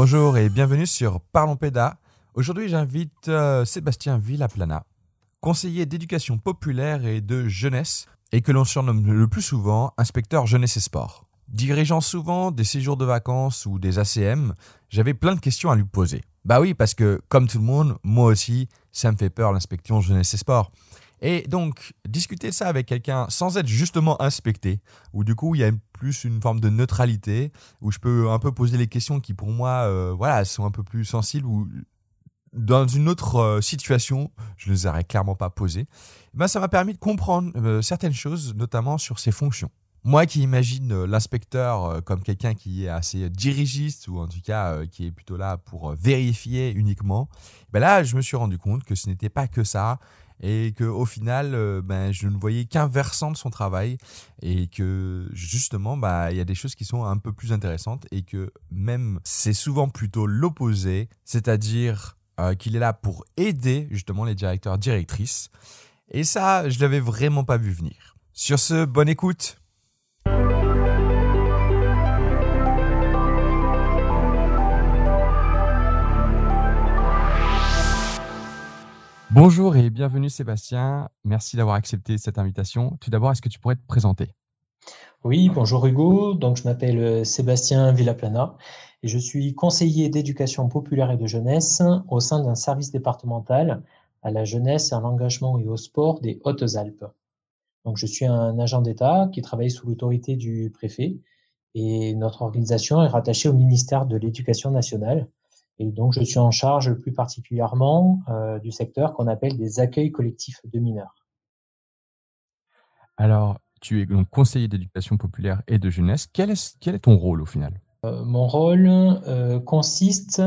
Bonjour et bienvenue sur Parlons Péda. Aujourd'hui, j'invite euh, Sébastien Villaplana, conseiller d'éducation populaire et de jeunesse, et que l'on surnomme le plus souvent inspecteur jeunesse et sport. Dirigeant souvent des séjours de vacances ou des ACM, j'avais plein de questions à lui poser. Bah oui, parce que comme tout le monde, moi aussi, ça me fait peur l'inspection jeunesse et sport. Et donc, discuter de ça avec quelqu'un sans être justement inspecté, où du coup il y a plus une forme de neutralité, où je peux un peu poser les questions qui pour moi, euh, voilà, sont un peu plus sensibles, ou dans une autre euh, situation, je ne les aurais clairement pas posées, ben, ça m'a permis de comprendre euh, certaines choses, notamment sur ses fonctions. Moi qui imagine l'inspecteur comme quelqu'un qui est assez dirigiste, ou en tout cas qui est plutôt là pour vérifier uniquement, ben là je me suis rendu compte que ce n'était pas que ça, et que au final euh, ben, je ne voyais qu'un versant de son travail et que justement bah, il y a des choses qui sont un peu plus intéressantes et que même c'est souvent plutôt l'opposé c'est-à-dire euh, qu'il est là pour aider justement les directeurs directrices. Et ça je l'avais vraiment pas vu venir. Sur ce bonne écoute Bonjour et bienvenue Sébastien. Merci d'avoir accepté cette invitation. Tout d'abord, est-ce que tu pourrais te présenter? Oui, bonjour Hugo. Donc, je m'appelle euh, Sébastien Villaplana et je suis conseiller d'éducation populaire et de jeunesse au sein d'un service départemental à la jeunesse, à l'engagement et au sport des Hautes-Alpes. Donc, je suis un agent d'État qui travaille sous l'autorité du préfet et notre organisation est rattachée au ministère de l'Éducation nationale et donc, je suis en charge plus particulièrement euh, du secteur qu'on appelle des accueils collectifs de mineurs. Alors, tu es donc conseiller d'éducation populaire et de jeunesse. Quel est, quel est ton rôle au final? Euh, Mon rôle euh, consiste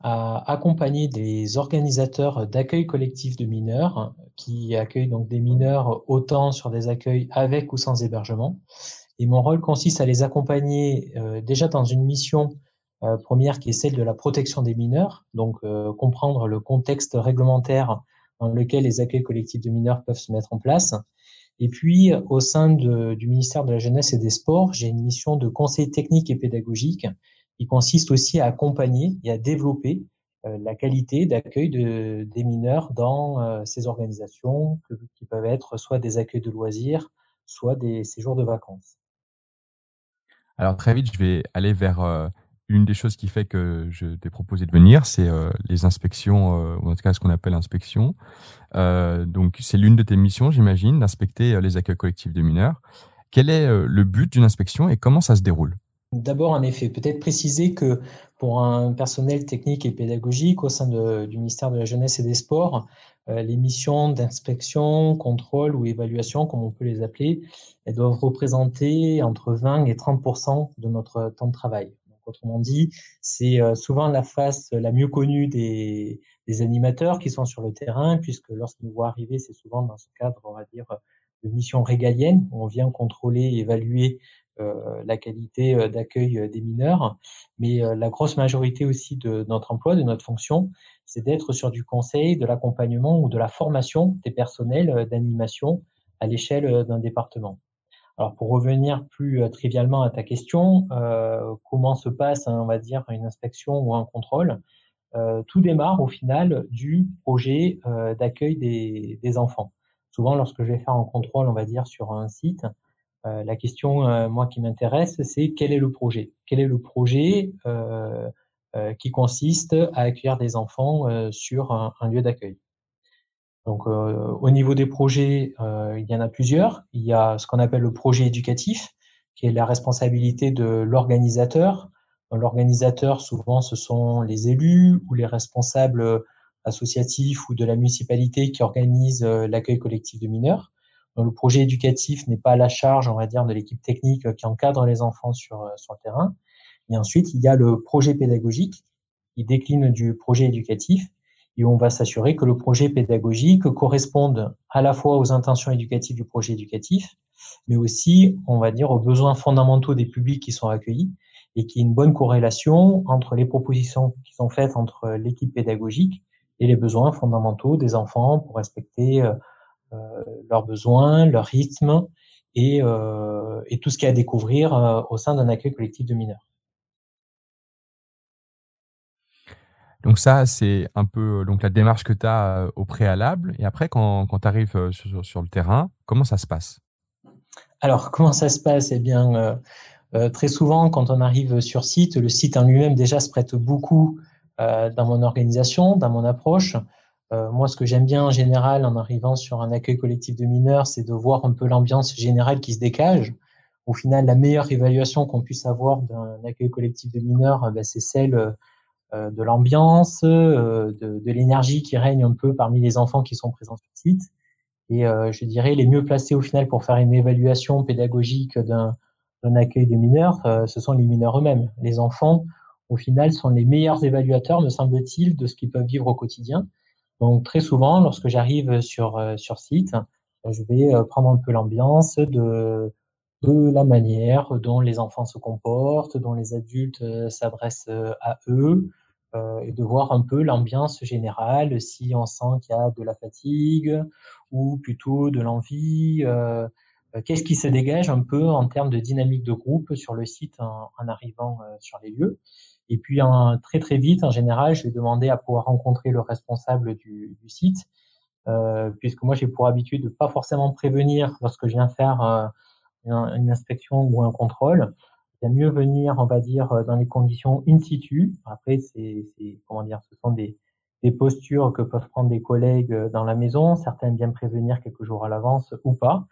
à accompagner des organisateurs d'accueil collectif de mineurs qui accueillent donc des mineurs autant sur des accueils avec ou sans hébergement. Et mon rôle consiste à les accompagner déjà dans une mission euh, première qui est celle de la protection des mineurs, donc euh, comprendre le contexte réglementaire dans lequel les accueils collectifs de mineurs peuvent se mettre en place. Et puis, au sein de, du ministère de la Jeunesse et des Sports, j'ai une mission de conseil technique et pédagogique qui consiste aussi à accompagner et à développer euh, la qualité d'accueil de, des mineurs dans ces organisations qui peuvent être soit des accueils de loisirs, soit des séjours de vacances. Alors très vite, je vais aller vers une des choses qui fait que je t'ai proposé de venir, c'est euh, les inspections, euh, ou en tout cas ce qu'on appelle inspection. Euh, donc, c'est l'une de tes missions, j'imagine, d'inspecter les accueils collectifs de mineurs. Quel est le but d'une inspection et comment ça se déroule? D'abord, en effet, peut-être préciser que pour un personnel technique et pédagogique au sein du ministère de la Jeunesse et des Sports, les missions d'inspection, contrôle ou évaluation, comme on peut les appeler, elles doivent représenter entre 20 et 30 de notre temps de travail. Autrement dit, c'est euh, souvent la face la mieux connue des, animateurs qui sont sur le terrain, puisque lorsqu'ils nous voient arriver, c'est souvent dans ce cadre, on va dire, de mission régalienne, où on vient contrôler évaluer euh, la qualité euh, d'accueil des mineurs. Mais la grosse majorité aussi de notre emploi, de notre fonction, c'est d'être sur du conseil, de l'accompagnement ou de la formation des personnels d'animation à l'échelle d'un département. Alors pour revenir plus euh, trivialement à ta question, euh, comment se passe, on va dire, une inspection ou un contrôle euh, Tout démarre au final du projet d'accueil des, enfants. Souvent, lorsque je vais faire un contrôle, on va dire, sur un site, la question, moi, qui m'intéresse, c'est quel est le projet? Quel est le projet qui consiste à accueillir des enfants sur un lieu d'accueil? Donc, euh, au niveau des projets, euh, il y en a plusieurs. Il y a ce qu'on appelle le projet éducatif, qui est la responsabilité de l'organisateur. L'organisateur, souvent, ce sont les élus ou les responsables associatifs ou de la municipalité qui organisent euh, l'accueil collectif de mineurs. Le projet éducatif n'est pas à la charge, on va dire, de l'équipe technique qui encadre les enfants sur, sur le terrain. Et ensuite, il y a le projet pédagogique qui décline du projet éducatif et on va s'assurer que le projet pédagogique corresponde à la fois aux intentions éducatives du projet éducatif, mais aussi, on va dire, aux besoins fondamentaux des publics qui sont accueillis et qu'il y ait une bonne corrélation entre les propositions qui sont faites entre l'équipe pédagogique et les besoins fondamentaux des enfants pour respecter euh, euh, leurs besoins, leur rythme et, euh, et tout ce qu'il y a à découvrir au sein d'un accueil collectif de mineurs. Donc ça, c'est un peu donc la démarche que tu as au préalable. Et après, quand, quand tu arrives sur, sur, le terrain, comment ça se passe? Alors, comment ça se passe? Eh bien, très souvent, quand on arrive sur site, le site en lui-même déjà se prête beaucoup dans mon organisation, dans mon approche. Euh, moi, ce que j'aime bien en général en arrivant sur un accueil collectif de mineurs, c'est de voir un peu l'ambiance générale qui se dégage. Au final, la meilleure évaluation qu'on puisse avoir d'un accueil collectif de mineurs, euh, ben, c'est celle euh, de l'ambiance, de, de l'énergie qui règne un peu parmi les enfants qui sont présents sur le site. Et je dirais les mieux placés au final pour faire une évaluation pédagogique d'un accueil de mineurs, ce sont les mineurs eux-mêmes. Les enfants, au final, sont les meilleurs évaluateurs, me semble-t-il, de ce qu'ils peuvent vivre au quotidien. Donc très souvent, lorsque j'arrive sur euh, sur site, je vais euh, prendre un peu l'ambiance de de la manière dont les enfants se comportent, dont les adultes euh, s'adressent à eux, et de voir un peu l'ambiance générale, si on sent qu'il y a de la fatigue ou plutôt de l'envie. Qu'est-ce qui se dégage un peu en termes de dynamique de groupe sur le site en, en arrivant sur les lieux? Et puis, très très vite, en général, je vais demander à pouvoir rencontrer le responsable du, du site, euh, puisque moi, j'ai pour habitude de pas forcément prévenir lorsque je viens faire euh, une, inspection ou un contrôle. A mieux venir, on va dire, dans les conditions in situ. Après, c'est comment dire, ce sont des, des postures que peuvent prendre des collègues dans la maison. Certains viennent prévenir quelques jours à l'avance ou pas.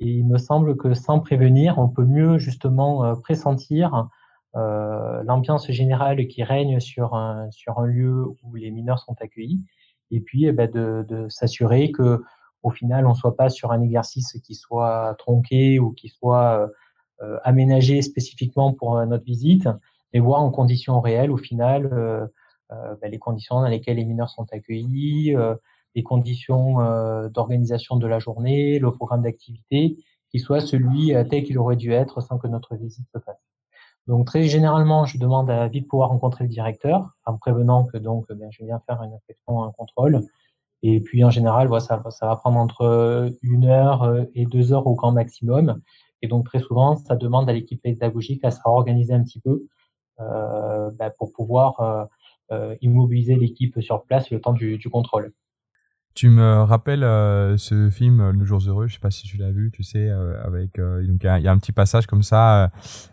Et il me semble que sans prévenir, on peut mieux justement euh, pressentir euh, l'ambiance générale qui règne sur un, sur un lieu où les mineurs sont accueillis, et puis eh ben, de, de s'assurer que au final on soit pas sur un exercice qui soit tronqué ou qui soit euh, aménagé spécifiquement pour notre visite, mais voir en conditions réelles au final euh, euh ben, les conditions dans lesquelles les mineurs sont accueillis, euh, les conditions euh, d'organisation de la journée, le programme d'activité, qui soit celui tel qu'il aurait dû être sans que notre visite se fasse. Donc très généralement, je demande à vite pouvoir rencontrer le directeur en prévenant que donc ben, je viens faire une inspection, un contrôle. Et puis en général, voilà, ça, va prendre entre une heure euh, et deux heures au grand maximum. Et donc très souvent, ça demande à l'équipe pédagogique à se réorganiser un petit peu euh, ben, pour pouvoir euh, euh, immobiliser l'équipe sur place le temps du, contrôle. Tu me rappelles ce film Nos jours heureux, je sais pas si tu l'as vu, tu sais, avec donc il y, a un petit passage comme ça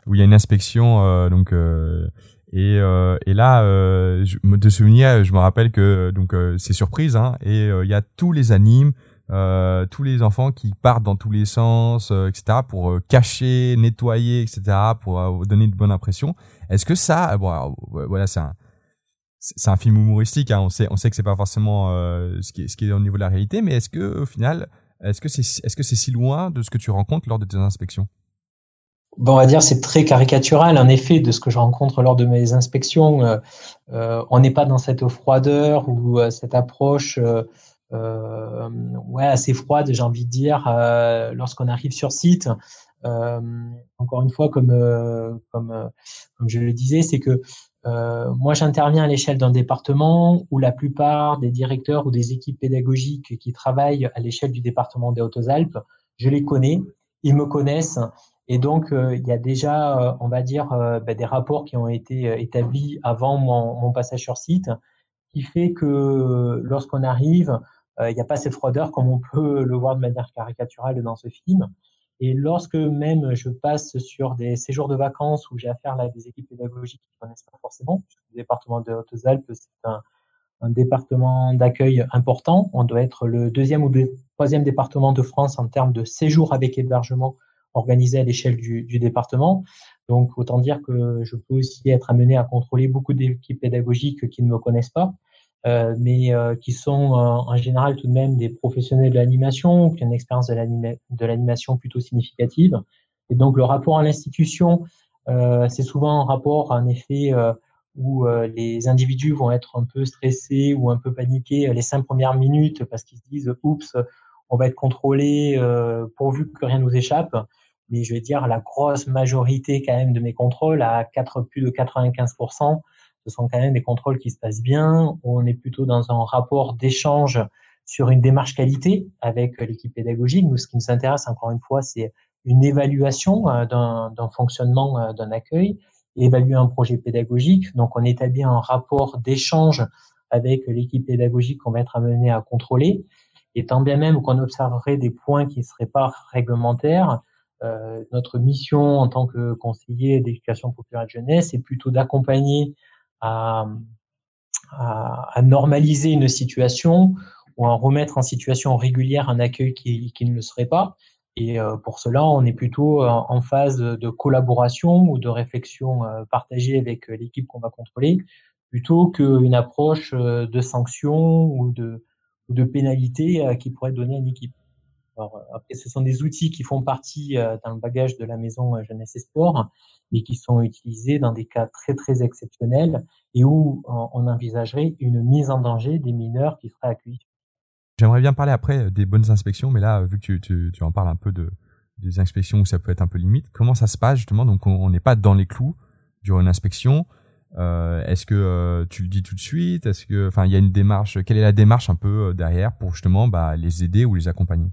où il y a une inspection donc et, et là je, de souvenir, je me rappelle que donc c'est surprise hein, et il y a tous les animes, tous les enfants qui partent dans tous les sens, etc. pour cacher, nettoyer, etc. pour donner de bonnes impressions. Est-ce que ça, voilà, c'est un film humoristique. Hein. On sait, on sait que c'est pas forcément euh, ce, qui est, au niveau de la réalité, mais est-ce que au final, est-ce que c'est, si loin de ce que tu rencontres lors de tes inspections? Bon, on va dire c'est très caricatural en effet de ce que je rencontre lors de mes inspections. Euh, euh on n'est pas dans cette froideur ou euh, cette approche euh, ouais assez froide, j'ai envie de dire, lorsqu'on arrive sur site. encore une fois, comme comme comme je le disais, c'est que euh, moi, j'interviens à l'échelle d'un département où la plupart des directeurs ou des équipes pédagogiques qui travaillent à l'échelle du département des Hautes-Alpes, je les connais, ils me connaissent. Et donc, euh, il y a déjà, euh, on va dire, ben, des rapports qui ont été établis avant mon, mon, passage sur site, qui fait que lorsqu'on arrive, il n'y a pas cette froideur comme on peut le voir de manière caricaturale dans ce film. Et lorsque même je passe sur des séjours de vacances où j'ai affaire à des équipes pédagogiques qui ne connaissent pas forcément, le département de Hautes-Alpes, c'est un, un, département d'accueil important. On doit être le deuxième ou le troisième département de France en termes de séjours avec hébergement organisé à l'échelle du, du, département. Donc, autant dire que je peux aussi être amené à contrôler beaucoup d'équipes pédagogiques qui ne me connaissent pas. Euh, mais euh, qui sont euh, en général tout de même des professionnels de l'animation, qui ont une expérience de l'animation plutôt significative. Et donc le rapport à l'institution, c'est souvent un rapport en effet où les individus vont être un peu stressés ou un peu paniqués les cinq premières minutes parce qu'ils se disent oups, on va être contrôlé pourvu que rien nous échappe. Mais je vais dire la grosse majorité quand même de mes contrôles, à 4, plus de 95%, ce sont quand même des contrôles qui se passent bien. On est plutôt dans un rapport d'échange sur une démarche qualité avec l'équipe pédagogique. Nous, ce qui nous intéresse, encore une fois, c'est une évaluation euh, d'un fonctionnement euh, d'un accueil. évaluer un projet pédagogique. Donc, on établit un rapport d'échange avec l'équipe pédagogique qu'on va être amené à contrôler. Et tant bien même qu'on observerait des points qui ne seraient pas réglementaires, euh, notre mission en tant que conseiller d'éducation populaire de jeunesse est plutôt d'accompagner à, normaliser une situation ou à remettre en situation régulière un accueil qui, ne le serait pas. Et euh, pour cela, on est plutôt en phase de collaboration ou de réflexion euh, partagée avec l'équipe qu'on va contrôler, plutôt qu'une approche de sanction ou de, de pénalité qui pourrait donner à une équipe. Alors, euh, ce sont des outils qui font partie euh, dans le bagage de la maison euh, jeunesse et sport, mais qui sont utilisés dans des cas très très exceptionnels et où on envisagerait une mise en danger des mineurs qui seraient accueillis. J'aimerais bien parler après des bonnes inspections, mais là, vu que tu, en parles un peu de, des inspections où ça peut être un peu limite, comment ça se passe justement? Donc, on n'est pas dans les clous durant une inspection. Est-ce que tu le dis tout de suite? Est-ce que, enfin, il y a une démarche Quelle est la démarche un peu derrière pour justement bah, les aider ou les accompagner?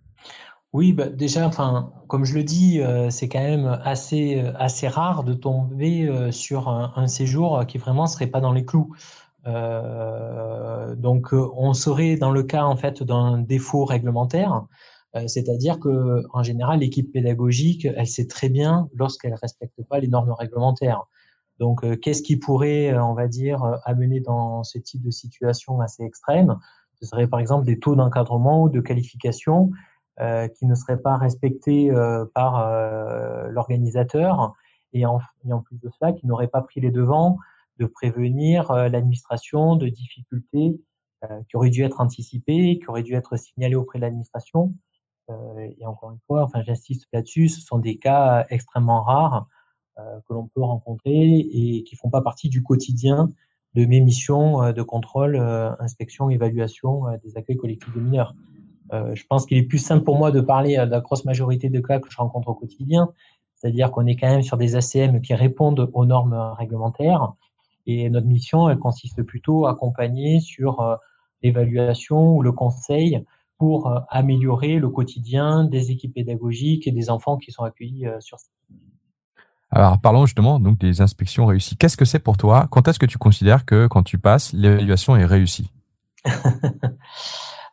Oui, bah, déjà, enfin, comme je le dis, euh, c'est quand même assez, euh, assez rare de tomber euh, sur un, séjour qui vraiment serait pas dans les clous. donc, on serait dans le cas en fait d'un défaut réglementaire, c'est-à-dire que en général, l'équipe pédagogique, elle sait très bien lorsqu'elle respecte pas les normes réglementaires. Donc, qu'est-ce qui pourrait, on va dire, amener dans ce type de situation assez extrême? Ce serait par exemple des taux d'encadrement ou de qualification qui ne seraient pas respectés euh, par euh, l'organisateur et en, plus de cela, qui n'auraient pas pris les devants de prévenir l'administration de difficultés qui auraient dû être anticipées, qui auraient dû être signalées auprès de l'administration. et encore une fois, enfin, j'insiste là-dessus, ce sont des cas extrêmement rares que l'on peut rencontrer et qui font pas partie du quotidien de mes missions de contrôle, inspection, évaluation des accueils collectifs de mineurs. Euh, je pense qu'il est plus simple pour moi de parler de la grosse majorité de cas que je rencontre au quotidien, c'est-à-dire qu'on est quand même sur des ACM qui répondent aux normes réglementaires. Et notre mission, elle consiste plutôt à accompagner sur euh, l'évaluation ou le conseil pour euh, améliorer le quotidien des équipes pédagogiques et des enfants qui sont accueillis sur site. Alors parlons justement donc des inspections réussies. Qu'est-ce que c'est pour toi? Quand est-ce que tu considères que quand tu passes, l'évaluation est réussie?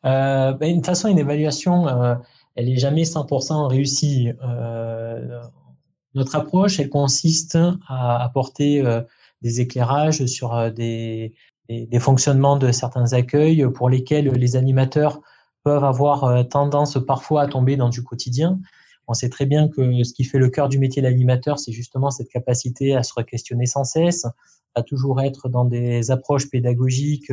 Euh, ben, une façon, une évaluation, euh, elle est jamais 100% réussie. Euh, notre approche, elle consiste à apporter des éclairages sur des, des, fonctionnements de certains accueils pour lesquels les animateurs peuvent avoir tendance parfois à tomber dans du quotidien. On sait très bien que ce qui fait le cœur du métier d'animateur, c'est justement cette capacité à se re-questionner sans cesse, à toujours être dans des approches pédagogiques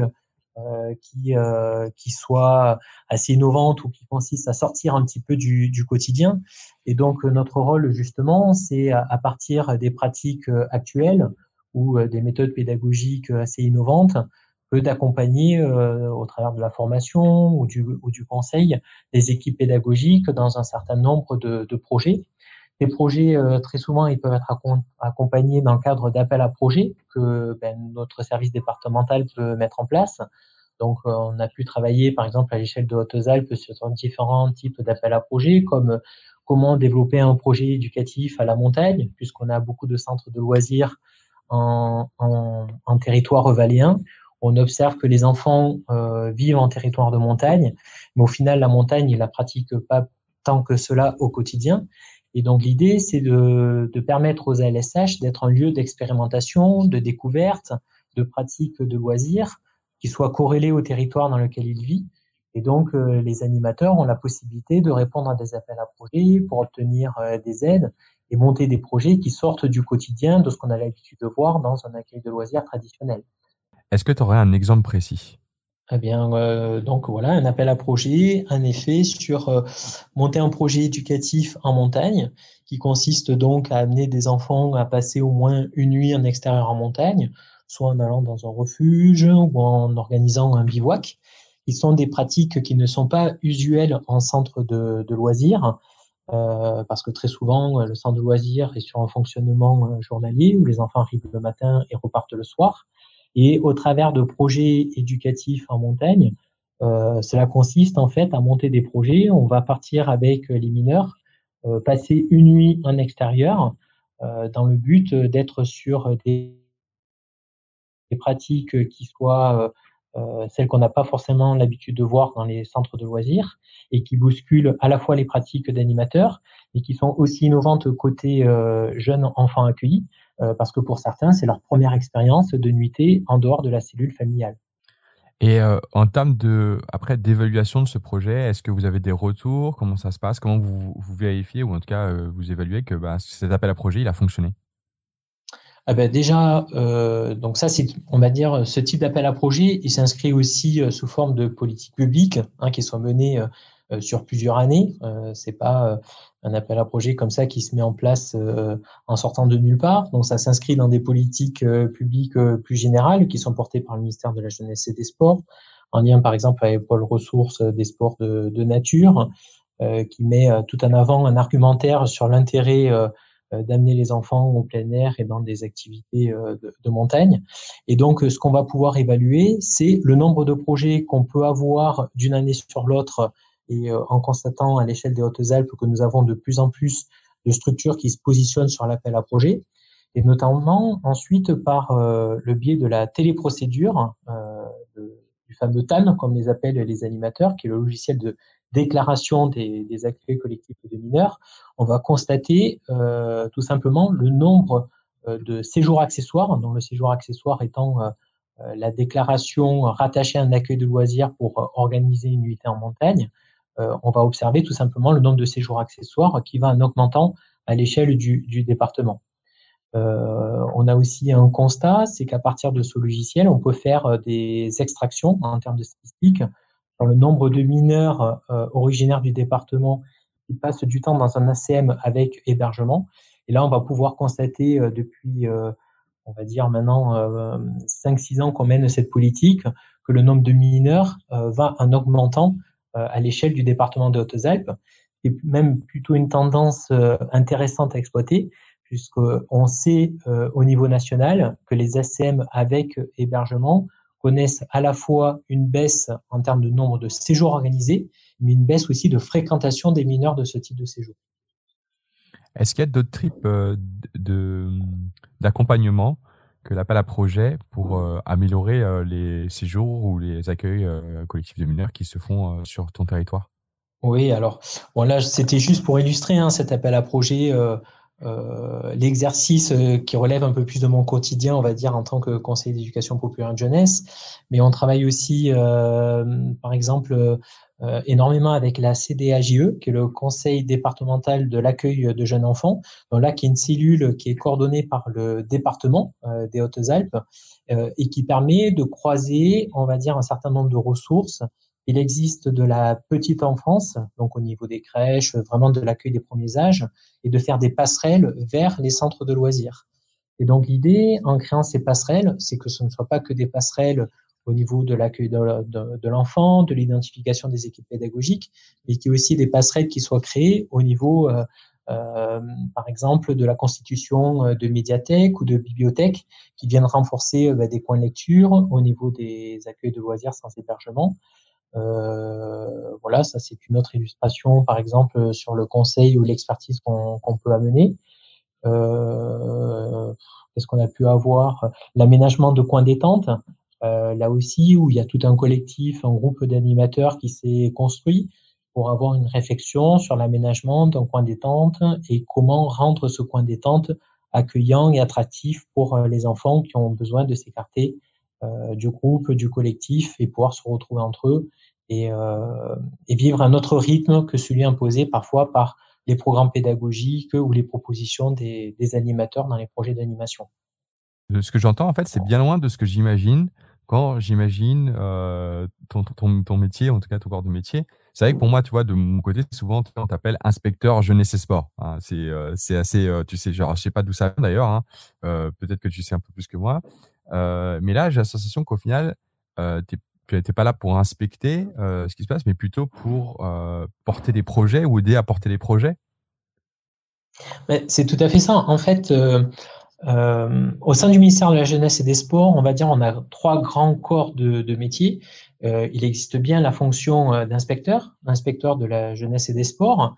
euh, qui, euh, qui soit assez innovante ou qui consiste à sortir un petit peu du, du quotidien. Et donc notre rôle justement, c'est à, partir des pratiques euh, actuelles ou des méthodes pédagogiques assez innovantes, que d'accompagner au travers de la formation ou du, ou du conseil des équipes pédagogiques dans un certain nombre de, de projets. Ces projets, très souvent, ils peuvent être accompagnés dans le cadre d'appels à projets que ben, notre service départemental peut mettre en place. Donc, euh, on a pu travailler, par exemple, à l'échelle de Hautes-Alpes sur différents types d'appels à projets, comme euh, comment développer un projet éducatif à la montagne, puisqu'on a beaucoup de centres de loisirs en, en, en territoire valéen. On observe que les enfants euh, vivent en territoire de montagne, mais au final, la montagne, ils la pratiquent pas tant que cela au quotidien. Et donc, l'idée, c'est de, permettre aux ALSH d'être un lieu d'expérimentation, de découverte, de pratique de loisirs, qui soit corrélé au territoire dans lequel il vit. Et donc, euh, les animateurs ont la possibilité de répondre à des appels à projets pour obtenir euh, des aides et monter des projets qui sortent du quotidien de ce qu'on a l'habitude de voir dans un accueil de loisirs traditionnel. Est-ce que tu aurais un exemple précis? Eh bien, euh, donc voilà, un appel à projet, un effet sur monter un projet éducatif en montagne, qui consiste donc à amener des enfants à passer au moins une nuit en extérieur en montagne, soit en allant dans un refuge ou en organisant un bivouac. Ils sont des pratiques qui ne sont pas usuelles en centre de, loisirs, euh, parce que très souvent, le centre de loisirs est sur un fonctionnement euh, journalier où les enfants arrivent le matin et repartent le soir. Et au travers de projets éducatifs en montagne, euh, cela consiste en fait à monter des projets. On va partir avec les mineurs, passer une nuit en extérieur, dans le but d'être sur des, des, pratiques qui soient celles qu'on n'a pas forcément l'habitude de voir dans les centres de loisirs et qui bousculent à la fois les pratiques d'animateurs et qui sont aussi innovantes côté jeunes enfants accueillis parce que pour certains, c'est leur première expérience de nuitée en dehors de la cellule familiale. Et euh, en termes de, après, d'évaluation de ce projet, est-ce que vous avez des retours? Comment ça se passe? Comment vous, vous vérifiez ou en tout cas euh, vous évaluez que bah, cet appel à projet, il a fonctionné? Ah ben déjà, euh, donc ça, c'est, on va dire, ce type d'appel à projet, il s'inscrit aussi sous forme de politique publique, hein, qui soit menée euh, sur plusieurs années. Euh, c'est pas euh, un appel à projet comme ça qui se met en place en sortant de nulle part. Donc ça s'inscrit dans des politiques publiques plus générales qui sont portées par le ministère de la Jeunesse et des Sports, en lien par exemple avec Pôle Ressources des sports de, de nature, qui met tout en avant un argumentaire sur l'intérêt d'amener les enfants au plein air et dans des activités de, de montagne. Et donc, ce qu'on va pouvoir évaluer, c'est le nombre de projets qu'on peut avoir d'une année sur l'autre et euh, en constatant à l'échelle des Hautes-Alpes que nous avons de plus en plus de structures qui se positionnent sur l'appel à projet, et notamment ensuite par euh, le biais de la téléprocédure, euh, du fameux TAN, comme les appellent les animateurs, qui est le logiciel de déclaration des, des accueils collectifs de mineurs, on va constater euh, tout simplement le nombre de séjours accessoires, dont le séjour accessoire étant la déclaration rattachée à un accueil de loisirs pour organiser une nuitée en montagne, euh, on va observer tout simplement le nombre de séjours accessoires qui va en augmentant à l'échelle du, département. Euh, on a aussi un constat, c'est qu'à partir de ce logiciel, on peut faire euh, des extractions en termes de statistiques dans le nombre de mineurs originaires du département qui passent du temps dans un ACM avec hébergement. Et là, on va pouvoir constater depuis, on va dire maintenant, 5-6 ans qu'on mène cette politique, que le nombre de mineurs va en augmentant euh, à l'échelle du département de Hautes-Alpes, et même plutôt une tendance euh, intéressante à exploiter, puisqu'on sait euh, au niveau national que les ACM avec hébergement connaissent à la fois une baisse en termes de nombre de séjours organisés, mais une baisse aussi de fréquentation des mineurs de ce type de séjour. Est-ce qu'il y a d'autres types d'accompagnement que l'appel à projet pour euh, améliorer euh, les séjours ou les accueils euh, collectifs de mineurs qui se font sur ton territoire? Oui, alors bon, là, c'était juste pour illustrer hein, cet appel à projet. L'exercice qui relève un peu plus de mon quotidien, on va dire, en tant que conseiller d'éducation populaire de jeunesse. Mais on travaille aussi, par exemple, euh, énormément avec la CDAJE, qui est le Conseil départemental de l'accueil de jeunes enfants, donc là qui est une cellule qui est coordonnée par le département euh, des Hautes-Alpes euh, et qui permet de croiser, on va dire, un certain nombre de ressources. Il existe de la petite enfance, donc au niveau des crèches, vraiment de l'accueil des premiers âges, et de faire des passerelles vers les centres de loisirs. Et donc l'idée, en créant ces passerelles, c'est que ce ne soit pas que des passerelles au niveau de l'accueil de, l'enfant, de l'identification des équipes pédagogiques, mais qu'il y ait aussi des passerelles qui soient créées au niveau, euh, euh, par exemple, de la constitution euh, de médiathèques ou de bibliothèques qui viennent renforcer bah, des coins de lecture au niveau des accueils de loisirs sans hébergement. Voilà, ça c'est une autre illustration, par exemple, sur le conseil ou l'expertise qu'on peut amener. Qu'est-ce qu'on a pu avoir? L'aménagement de coins détente. Euh, là aussi, où il y a tout un collectif, un groupe d'animateurs qui s'est construit pour avoir une réflexion sur l'aménagement d'un coin détente et comment rendre ce coin détente accueillant et attractif pour euh, les enfants qui ont besoin de s'écarter euh, du groupe, du collectif et pouvoir se retrouver entre eux et, vivre un autre rythme que celui imposé parfois par les programmes pédagogiques ou les propositions des, animateurs dans les projets d'animation. Ce que j'entends, en fait, c'est bien loin de ce que j'imagine quand j'imagine euh, ton, ton, ton, métier, en tout cas ton corps de métier, c'est vrai que pour moi, tu vois, de mon côté, souvent on t'appelle inspecteur jeunesse et sport. Hein. c'est euh, assez, euh, tu sais, genre, je sais pas d'où ça vient d'ailleurs. Hein. Euh, Peut-être que tu sais un peu plus que moi. Euh, mais là, j'ai la sensation qu'au final, euh, tu n'étais pas là pour inspecter ce qui se passe, mais plutôt pour porter des projets ou aider à porter des projets. C'est tout à fait ça. En fait, euh, au sein du ministère de la Jeunesse et des Sports, on va dire on a trois grands corps de, de métiers. Euh, il existe bien la fonction euh, d'inspecteur, inspecteur de la jeunesse et des sports,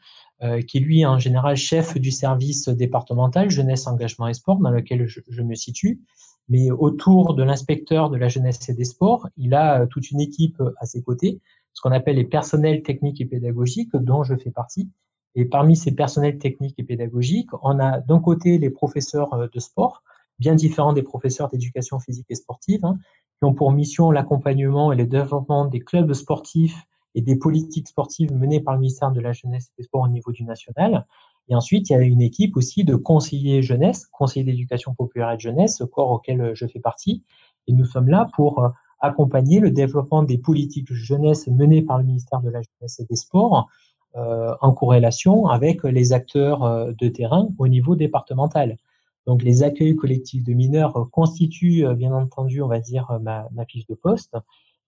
qui est lui en général chef du service départemental jeunesse, engagement et sport dans lequel je, me situe. Mais autour de l'inspecteur de la jeunesse et des sports, il a toute une équipe à ses côtés, ce qu'on appelle les personnels techniques et pédagogiques, dont je fais partie. Et parmi ces personnels techniques et pédagogiques, on a d'un côté les professeurs de sport, bien différents des professeurs d'éducation physique et sportive, hein, qui ont pour mission l'accompagnement et le développement des clubs sportifs et des politiques sportives menées par le ministère de la Jeunesse et des Sports au niveau du national. Et ensuite, il y a une équipe aussi de conseillers jeunesse, conseillers d'éducation populaire et de jeunesse, corps auquel je fais partie. Et nous sommes là pour euh, accompagner le développement des politiques jeunesse menées par le ministère de la Jeunesse et des Sports euh, en corrélation avec les acteurs euh, de terrain au niveau départemental. Donc les accueils collectifs de mineurs euh, constituent euh, bien entendu, on va dire, euh, ma, ma fiche de poste.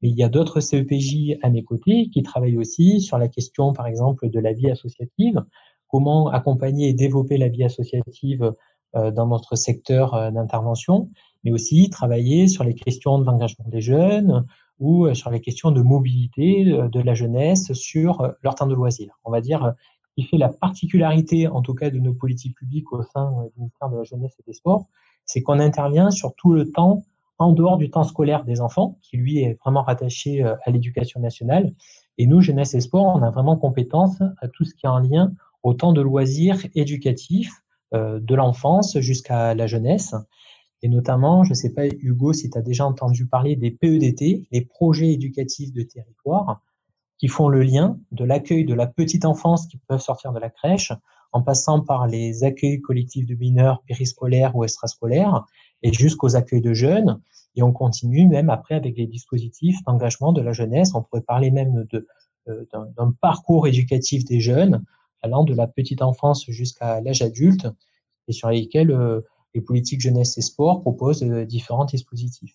Mais il y a d'autres CEPJ à mes côtés qui travaillent aussi sur la question, par exemple, de la vie associative, comment accompagner et développer la vie associative dans notre secteur d'intervention, mais aussi travailler sur les questions de l'engagement des jeunes ou sur les questions de mobilité de la jeunesse sur leur temps de loisir. On va dire qui fait la particularité, en tout cas, de nos politiques publiques au sein euh, du ministère de la Jeunesse et des Sports, c'est qu'on intervient sur tout le temps en dehors du temps scolaire des enfants, qui lui est vraiment rattaché euh, à l'éducation nationale. Et nous, Jeunesse et Sport, on a vraiment compétence à tout ce qui est en lien au temps de loisirs éducatifs euh, de l'enfance jusqu'à la jeunesse. Et notamment, je ne sais pas, Hugo, si tu as déjà entendu parler des PEDT, les projets éducatifs de territoire qui font le lien de l'accueil de la petite enfance qui peuvent sortir de la crèche, en passant par les accueils collectifs de mineurs périscolaires ou extrascolaires, et jusqu'aux accueils de jeunes. Et on continue même après avec les dispositifs d'engagement de la jeunesse. On pourrait parler même de, euh, d'un parcours éducatif des jeunes, allant de la petite enfance jusqu'à l'âge adulte, et sur lesquels euh, les politiques jeunesse et sport proposent euh, différents dispositifs.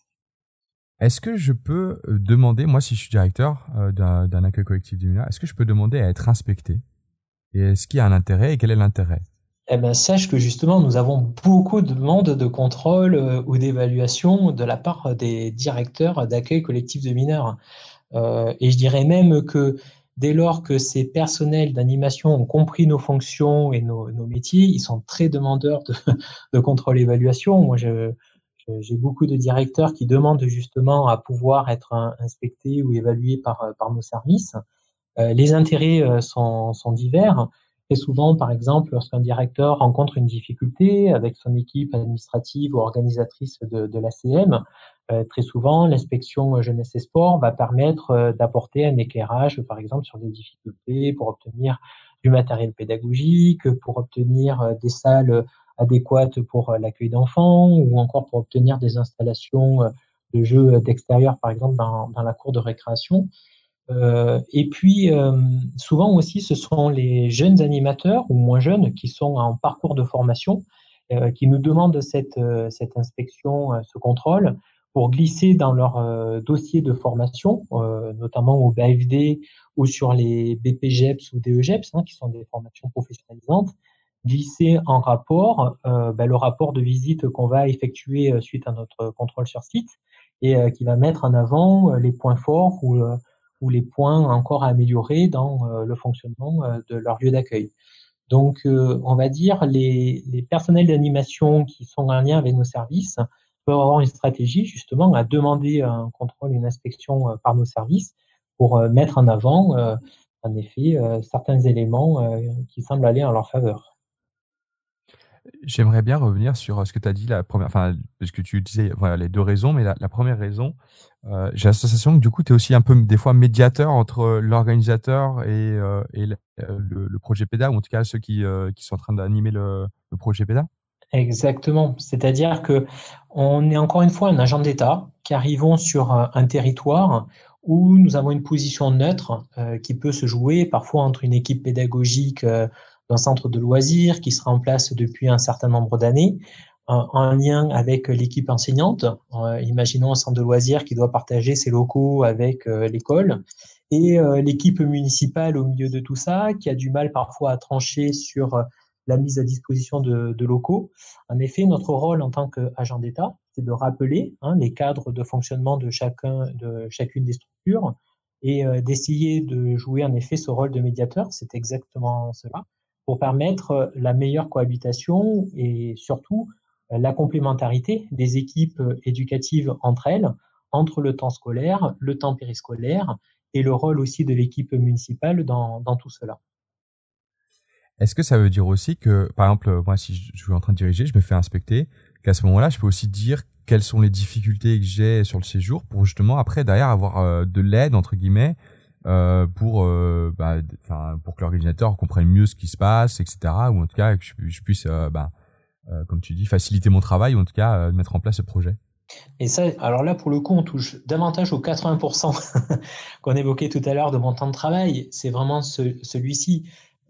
Est-ce que je peux euh, demander, moi si je suis directeur d'un accueil collectif du est-ce que je peux demander à être inspecté? Et est-ce qu'il y a un intérêt et quel est l'intérêt? Eh ben, sache que justement, nous avons beaucoup de demandes de contrôle ou d'évaluation de la part des directeurs d'accueil collectif de mineurs. et je dirais même que dès lors que ces personnels d'animation ont compris nos fonctions et nos, métiers, ils sont très demandeurs de, contrôle-évaluation. Moi, j'ai beaucoup de directeurs qui demandent justement à pouvoir être inspectés ou évalués par, nos services. Euh, les intérêts euh, sont divers. Très souvent, par exemple, lorsqu'un directeur rencontre une difficulté avec son équipe administrative ou organisatrice de, de l'ACM, euh, très souvent, l'inspection jeunesse et sport va permettre d'apporter un éclairage, par exemple, sur des difficultés pour obtenir du matériel pédagogique, pour obtenir des salles adéquate pour euh, l'accueil d'enfants ou encore pour obtenir des installations euh, de jeux d'extérieur, par exemple, dans, la cour de récréation. Euh, et puis, euh, souvent aussi, ce sont les jeunes animateurs ou moins jeunes qui sont en parcours de formation, euh, qui nous demandent cette, cette inspection, ce contrôle, pour glisser dans leur dossier de formation, notamment au BAFD ou sur les BPGEPS ou DEGEPS, hein, qui sont des formations professionnalisantes, glisser en rapport euh, bah, le rapport de visite qu'on va effectuer euh, suite à notre contrôle sur site et euh, qui va mettre en avant les points forts ou, ou les points encore à améliorer dans le fonctionnement de leur lieu d'accueil. Donc, on va dire les, personnels d'animation qui sont en lien avec nos services peuvent avoir une stratégie justement à demander un contrôle, une inspection par nos services pour mettre en avant, en effet, certains éléments qui semblent aller en leur faveur. J'aimerais bien revenir sur euh, ce que tu as dit, la première, enfin, parce que tu disais voilà, les deux raisons, mais la, première raison, euh, j'ai sensation que du coup, tu es aussi un peu des fois médiateur entre l'organisateur et, euh, le, projet PEDA, ou en tout cas ceux qui, sont en train d'animer le, le, projet PEDA. Exactement. C'est-à-dire que on est encore une fois un agent d'État qui arrivons sur un territoire où nous avons une position neutre qui peut se jouer parfois entre une équipe pédagogique d'un centre de loisirs qui sera en place depuis un certain nombre d'années, en lien avec l'équipe enseignante. Euh, imaginons un centre de loisirs qui doit partager ses locaux avec euh, l'école et euh, l'équipe municipale au milieu de tout ça, qui a du mal parfois à trancher sur la mise à disposition de, de locaux. En effet, notre rôle en tant qu'agent d'État, c'est de rappeler hein, les cadres de fonctionnement de chacun, de chacune des structures et d'essayer de jouer en effet ce rôle de médiateur. C'est exactement cela pour permettre la meilleure cohabitation et surtout la complémentarité des équipes éducatives entre elles, entre le temps scolaire, le temps périscolaire et le rôle aussi de l'équipe municipale dans, tout cela. Est-ce que ça veut dire aussi que, par exemple, moi, si je suis en train de diriger, je me fais inspecter, qu'à ce moment-là, je peux aussi dire quelles sont les difficultés que j'ai sur le séjour pour justement après derrière avoir euh, de l'aide entre guillemets euh, pour euh, bah, pour que l'organisateur comprenne mieux ce qui se passe, etc. Ou en tout cas que je, puisse, bah, comme tu dis, faciliter mon travail ou en tout cas mettre en place ce projet. Et ça, alors là, pour le coup, on touche davantage aux 80% qu'on évoquait tout à l'heure de mon temps de travail. C'est vraiment celui-ci.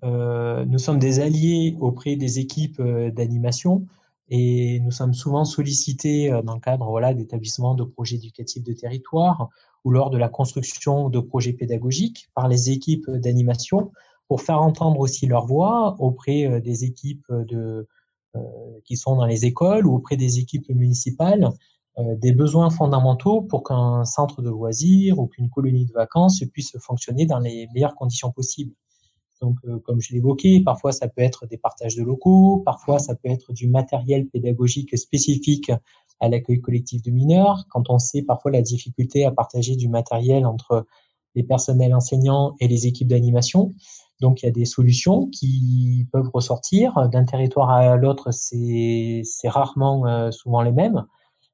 nous sommes des alliés auprès des équipes d'animation et nous sommes souvent sollicités dans le cadre voilà, d'établissements de projets éducatifs de territoire ou lors de la construction de projets pédagogiques par les équipes d'animation pour faire entendre aussi leur voix auprès des équipes de, qui sont dans les écoles ou auprès des équipes municipales euh, des besoins fondamentaux pour qu'un centre de loisirs ou qu'une colonie de vacances puisse fonctionner dans les meilleures conditions possibles. Donc, euh, comme je l'évoquais, parfois ça peut être des partages de locaux, parfois ça peut être du matériel pédagogique spécifique à l'accueil collectif de mineurs. Quand on sait parfois la difficulté à partager du matériel entre les personnels enseignants et les équipes d'animation. Donc, il y a des solutions qui peuvent ressortir. D'un territoire à l'autre, c'est rarement euh, souvent les mêmes.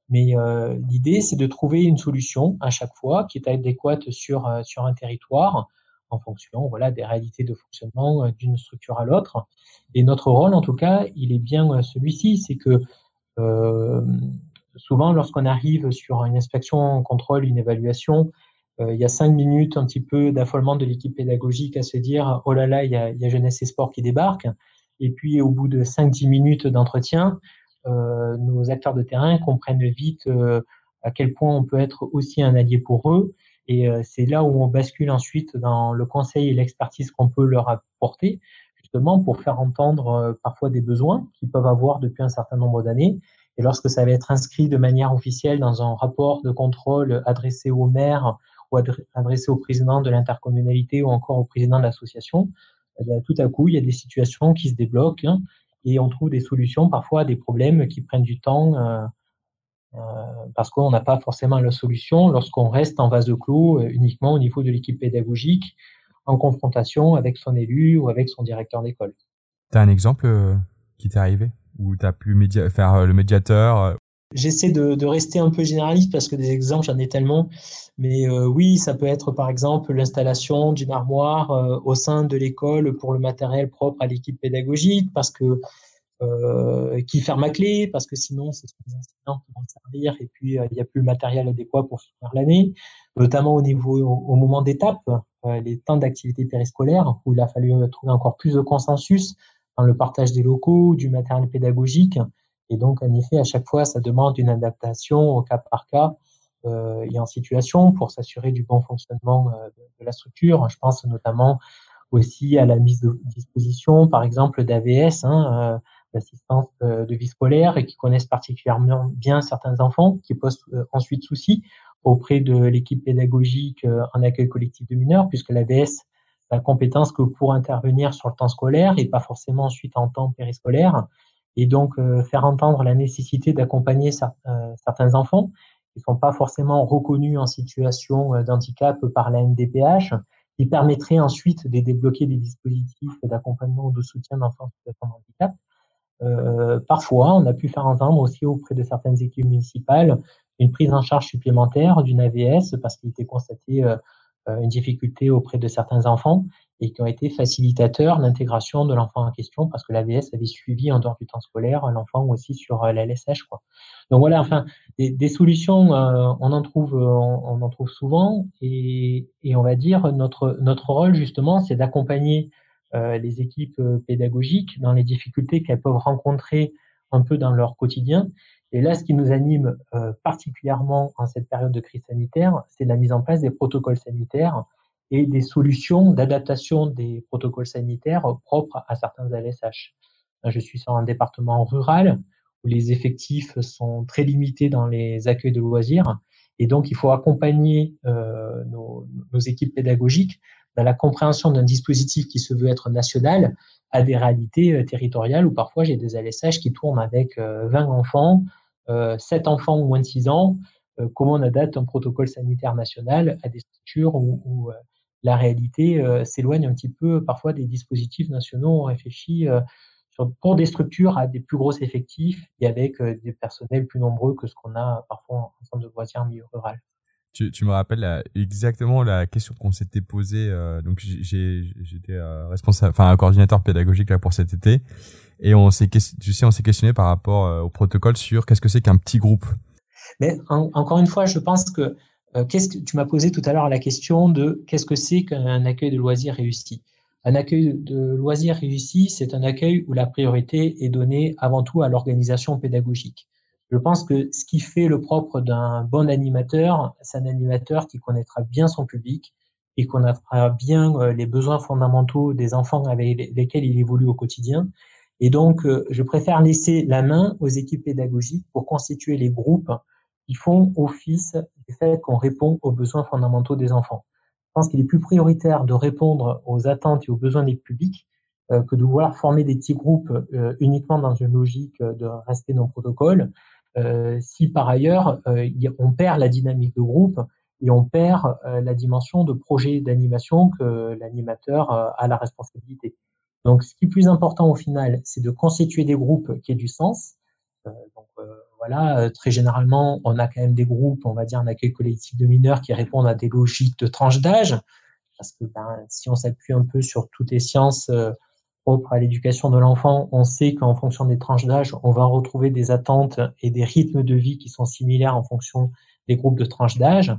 Mais euh, l'idée, c'est de trouver une solution à chaque fois qui est adéquate sur, euh, sur un territoire en fonction voilà, des réalités de fonctionnement d'une structure à l'autre. Et notre rôle, en tout cas, il est bien celui-ci, c'est que souvent, lorsqu'on arrive sur une inspection, un contrôle, une évaluation, il y a cinq minutes un petit peu d'affolement de l'équipe pédagogique à se dire oh là là, il y a, jeunesse et sport qui débarque. Et puis au bout de 5-10 minutes d'entretien, euh, nos acteurs de terrain comprennent vite euh, à quel point on peut être aussi un allié pour eux. Et euh, c'est là où on bascule ensuite dans le conseil et l'expertise qu'on peut leur apporter, justement pour faire entendre parfois des besoins qu'ils peuvent avoir depuis un certain nombre d'années. Et lorsque ça va être inscrit de manière officielle dans un rapport de contrôle adressé au maire ou au président de l'intercommunalité ou encore au président de l'association, eh tout à coup, il y a des situations qui se débloquent hein, et on trouve des solutions parfois à des problèmes qui prennent du temps euh, euh, parce qu'on n'a pas forcément la solution lorsqu'on reste en vase clos euh, uniquement au niveau de l'équipe pédagogique en confrontation avec son élu ou avec son directeur d'école. Tu as un exemple qui t'est arrivé où tu as pu faire le médiateur J'essaie de, de, rester un peu généraliste parce que des exemples, j'en ai tellement. Mais euh, oui, ça peut être par exemple l'installation d'une armoire euh, au sein de l'école pour le matériel propre à l'équipe pédagogique, parce que euh, qui ferme à clé, parce que sinon, ce sont des enseignants qui vont servir et puis il n'y a plus le matériel adéquat pour finir l'année, notamment au niveau au, moment d'étape, les temps d'activité périscolaire, où il a fallu trouver encore plus de consensus dans le partage des locaux, du matériel pédagogique. Et donc, en effet, à chaque fois, ça demande une adaptation au cas par cas euh, et en situation pour s'assurer du bon fonctionnement euh, de, la structure. Je pense notamment aussi à la mise de disposition, par exemple, d'AVS, hein, euh, d'assistance euh, de vie scolaire, et qui connaissent particulièrement bien certains enfants, qui posent euh, ensuite souci auprès de l'équipe pédagogique en accueil collectif de mineurs, puisque l'AVS la compétence que pour intervenir sur le temps scolaire et pas forcément ensuite en temps périscolaire et donc euh, faire entendre la nécessité d'accompagner euh, certains enfants qui ne sont pas forcément reconnus en situation euh, d'handicap par la NDPH, qui permettrait ensuite de débloquer des dispositifs d'accompagnement ou de soutien d'enfants en situation de handicap. Euh, parfois, on a pu faire entendre aussi auprès de certaines équipes municipales une prise en charge supplémentaire d'une AVS parce qu'il était constaté une difficulté auprès de certains enfants et qui ont été facilitateurs d'intégration de l'enfant en question parce que l'AVS avait suivi en dehors du temps scolaire l'enfant aussi sur euh, la LSH. Quoi. Donc voilà, enfin, des, des solutions, euh, on en trouve, euh, on, en trouve souvent et, et, on va dire notre notre rôle justement, c'est d'accompagner euh, les équipes pédagogiques dans les difficultés qu'elles peuvent rencontrer un peu dans leur quotidien. Et là, ce qui nous anime particulièrement en cette période de crise sanitaire, c'est la mise en place des protocoles sanitaires et des solutions d'adaptation des protocoles sanitaires propres à certains LSH. Je suis sur un département rural où les effectifs sont très limités dans les accueils de loisirs et donc il faut accompagner euh, nos, nos, équipes pédagogiques dans la compréhension d'un dispositif qui se veut être national à des réalités territoriales où parfois j'ai des ALSH qui tournent avec 20 enfants, 7 enfants ou moins de 6 ans. comment on adapte un protocole sanitaire national à des structures où, la réalité s'éloigne un petit peu parfois des dispositifs nationaux réfléchis pour des structures à des plus gros effectifs et avec euh, des personnels plus nombreux que ce qu'on a parfois en centre de loisirs en milieu rural. Tu, tu me rappelles exactement la question qu'on s'était posée. Euh, donc j'étais euh, responsable, enfin coordinateur pédagogique là pour cet été, et on s'est, tu sais, on s'est questionné par rapport au protocole sur qu'est-ce que c'est qu'un petit groupe? Mais encore une fois, je pense que qu'est-ce que tu m'as posé tout à l'heure la question de qu'est-ce que c'est qu'un accueil de loisirs réussi. Un accueil de loisirs réussi, c'est un accueil où la priorité est donnée avant tout à l'organisation pédagogique. Je pense que ce qui fait le propre d'un bon animateur, c'est un animateur qui connaîtra bien son public et connaîtra bien euh, les besoins fondamentaux des enfants avec lesquels il évolue au quotidien. Et donc, euh, je préfère laisser la main aux équipes pédagogiques pour constituer les groupes qui font office du fait qu'on répond aux besoins fondamentaux des enfants. Je pense qu'il est plus prioritaire de répondre aux attentes et aux besoins des publics euh, que de vouloir former des petits groupes euh, uniquement dans une logique de respect d'un protocole. Euh, si par ailleurs on perd la dynamique de groupe et on perd la dimension de projet d'animation que l'animateur a la responsabilité. Donc, ce qui est plus important au final, c'est de constituer des groupes qui aient du sens. Voilà, euh, très généralement, on a quand même des groupes, on va dire un accueil collectif de mineurs qui répondent à des logiques de tranche d'âge. Parce que ben, si on s'appuie un peu sur toutes les sciences euh, propres à l'éducation de l'enfant, on sait qu'en fonction des tranches d'âge, on va retrouver des attentes et des rythmes de vie qui sont similaires en fonction des groupes de tranches d'âge.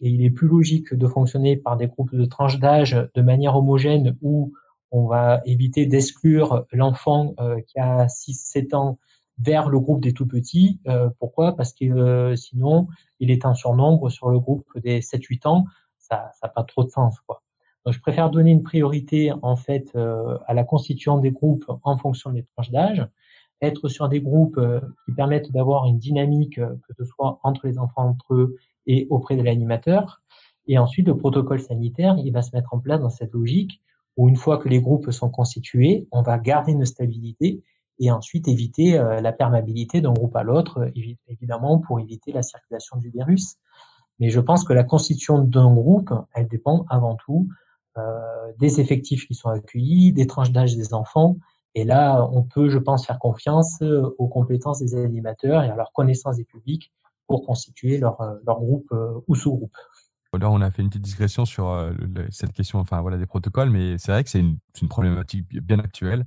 Et il est plus logique de fonctionner par des groupes de tranches d'âge de manière homogène où on va éviter d'exclure l'enfant euh, qui a 6-7 ans vers le groupe des tout petits. Euh, pourquoi? Parce que euh, sinon, il est un surnombre sur le groupe des 7-8 ans. Ça n'a pas trop de sens. Quoi. Donc, je préfère donner une priorité en fait euh, à la constitution des groupes en fonction des tranches d'âge, être sur des groupes qui permettent d'avoir une dynamique, que ce soit entre les enfants entre eux et auprès de l'animateur. Et ensuite, le protocole sanitaire, il va se mettre en place dans cette logique où une fois que les groupes sont constitués, on va garder une stabilité et ensuite éviter euh, la perméabilité d'un groupe à l'autre, euh, évidemment pour éviter la circulation du virus. Mais je pense que la constitution d'un groupe, elle dépend avant tout euh, des effectifs qui sont accueillis, des tranches d'âge des enfants. Et là, on peut, je pense, faire confiance aux compétences des animateurs et à leur connaissance des publics pour constituer leur, leur groupe ou sous-groupe. Là, on a fait une petite digression sur cette question, enfin voilà, des protocoles, mais c'est vrai que c'est une, une, problématique bien actuelle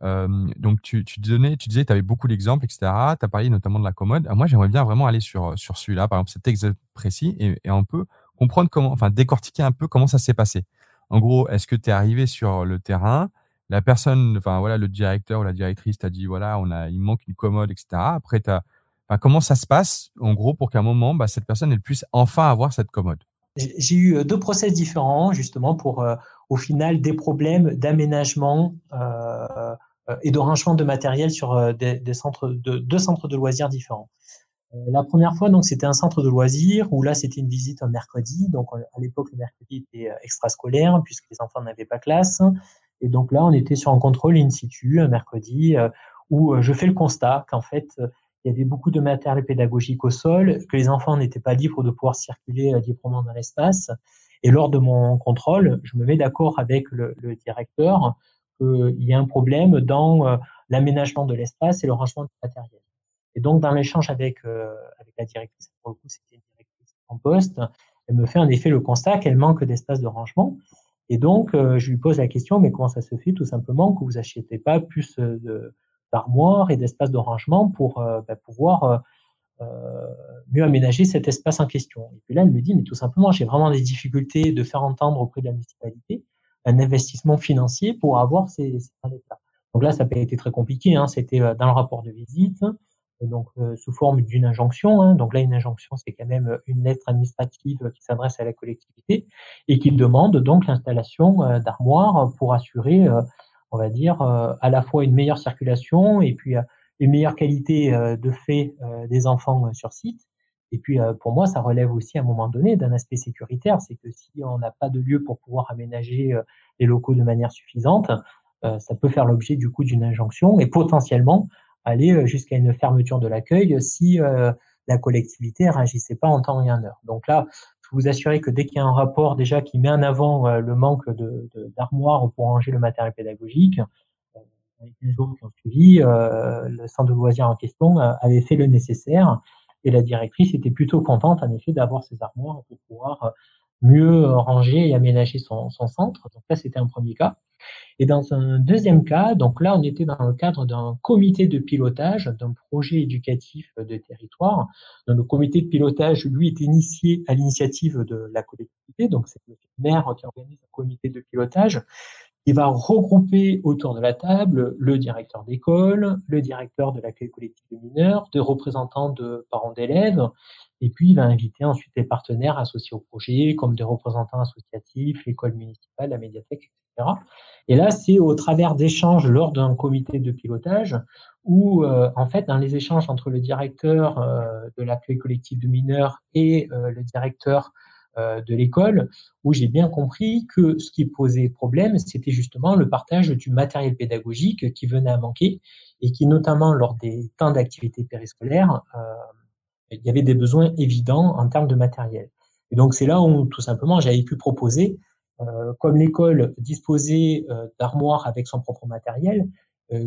donc tu, tu, donnais, tu disais, tu avais beaucoup d'exemples, etc. Tu as parlé notamment de la commode. moi, j'aimerais bien vraiment aller sur, sur celui-là, par exemple, cet exemple précis, et, on peut comprendre comment, enfin, décortiquer un peu comment ça s'est passé. En gros, est-ce que tu es arrivé sur le terrain, la personne, enfin voilà, le directeur ou la directrice t'a dit, voilà, on a, il manque une commode, etc. Après, enfin, comment ça se passe, en gros, pour qu'à un moment, bah, cette personne, puisse enfin avoir cette commode? J'ai eu deux process différents, justement, pour au final des problèmes d'aménagement euh, euh, et de rangement de matériel sur euh, des, centres de deux centres de loisirs différents. La première fois, donc, c'était un centre de loisirs où là, c'était une visite un mercredi. Donc, à l'époque, le mercredi était extrascolaire puisque les enfants n'avaient pas classe. Et donc là, on était sur un contrôle in situ un mercredi où je fais le constat qu'en fait, il y avait beaucoup de matériel pédagogique au sol, que les enfants n'étaient pas libres de pouvoir circuler librement dans l'espace. Et lors de mon contrôle, je me mets d'accord avec le, directeur qu'il y a un problème dans euh, l'aménagement de l'espace et le rangement du matériel. Et donc, dans l'échange avec, euh, avec la directrice, pour le coup, c'était une directrice en poste, elle me fait en effet le constat qu'elle manque d'espace de rangement. Et donc, euh, je lui pose la question, mais comment ça se fait tout simplement que vous achetez pas plus d'armoires et d'espace de rangement pour bah, pouvoir mieux aménager cet espace en question. Et puis là, elle me dit, mais tout simplement, j'ai vraiment des difficultés de faire entendre auprès de la municipalité un investissement financier pour avoir ces, ces là Donc là, ça pas été très compliqué. Hein. C'était euh, dans le rapport de visite, donc euh, sous forme d'une injonction. Hein. Donc là, une injonction, c'est quand même une lettre administrative qui s'adresse à la collectivité et qui demande donc l'installation euh, d'armoires pour assurer, on va dire, à la fois une meilleure circulation et puis une meilleure qualité de fait des enfants sur site Et puis, pour moi, ça relève aussi à un moment donné d'un aspect sécuritaire. C'est que si on n'a pas de lieu pour pouvoir aménager les locaux de manière suffisante, ça peut faire l'objet du coup d'une injonction et potentiellement aller jusqu'à une fermeture de l'accueil si la collectivité réagissait pas en temps et en heure. Donc là, je vous assurer que dès qu'il y a un rapport déjà qui met en avant le manque de, d'armoires pour ranger le matériel pédagogique, les jours qui ont suivi, euh, le centre de loisirs en question euh, avait fait le nécessaire et la directrice était plutôt contente en effet d'avoir ces armoires pour pouvoir euh, mieux ranger et aménager son, son centre. Donc là, c'était un premier cas. Et dans un deuxième cas, donc là, on était dans le cadre d'un comité de pilotage d'un projet éducatif de territoire. Donc, le comité de pilotage, lui, est initié à l'initiative de la collectivité. Donc, c'est le maire qui organise un comité de pilotage il va regrouper autour de la table le directeur d'école, le directeur de l'accueil collectif de mineurs, des représentants de parents d'élèves, et puis il va inviter ensuite les partenaires associés au projet, comme des représentants associatifs, l'école municipale, la médiathèque, etc. Et là, c'est au travers d'échanges lors d'un comité de pilotage où, euh, en fait, dans les échanges entre le directeur euh, de l'accueil collectif de mineurs et euh, le directeur de l'école, où j'ai bien compris que ce qui posait problème, c'était justement le partage du matériel pédagogique qui venait à manquer et qui, notamment lors des temps d'activité périscolaire, euh, il y avait des besoins évidents en termes de matériel. Et donc c'est là où tout simplement j'avais pu proposer, euh, comme l'école disposait d'armoires avec son propre matériel,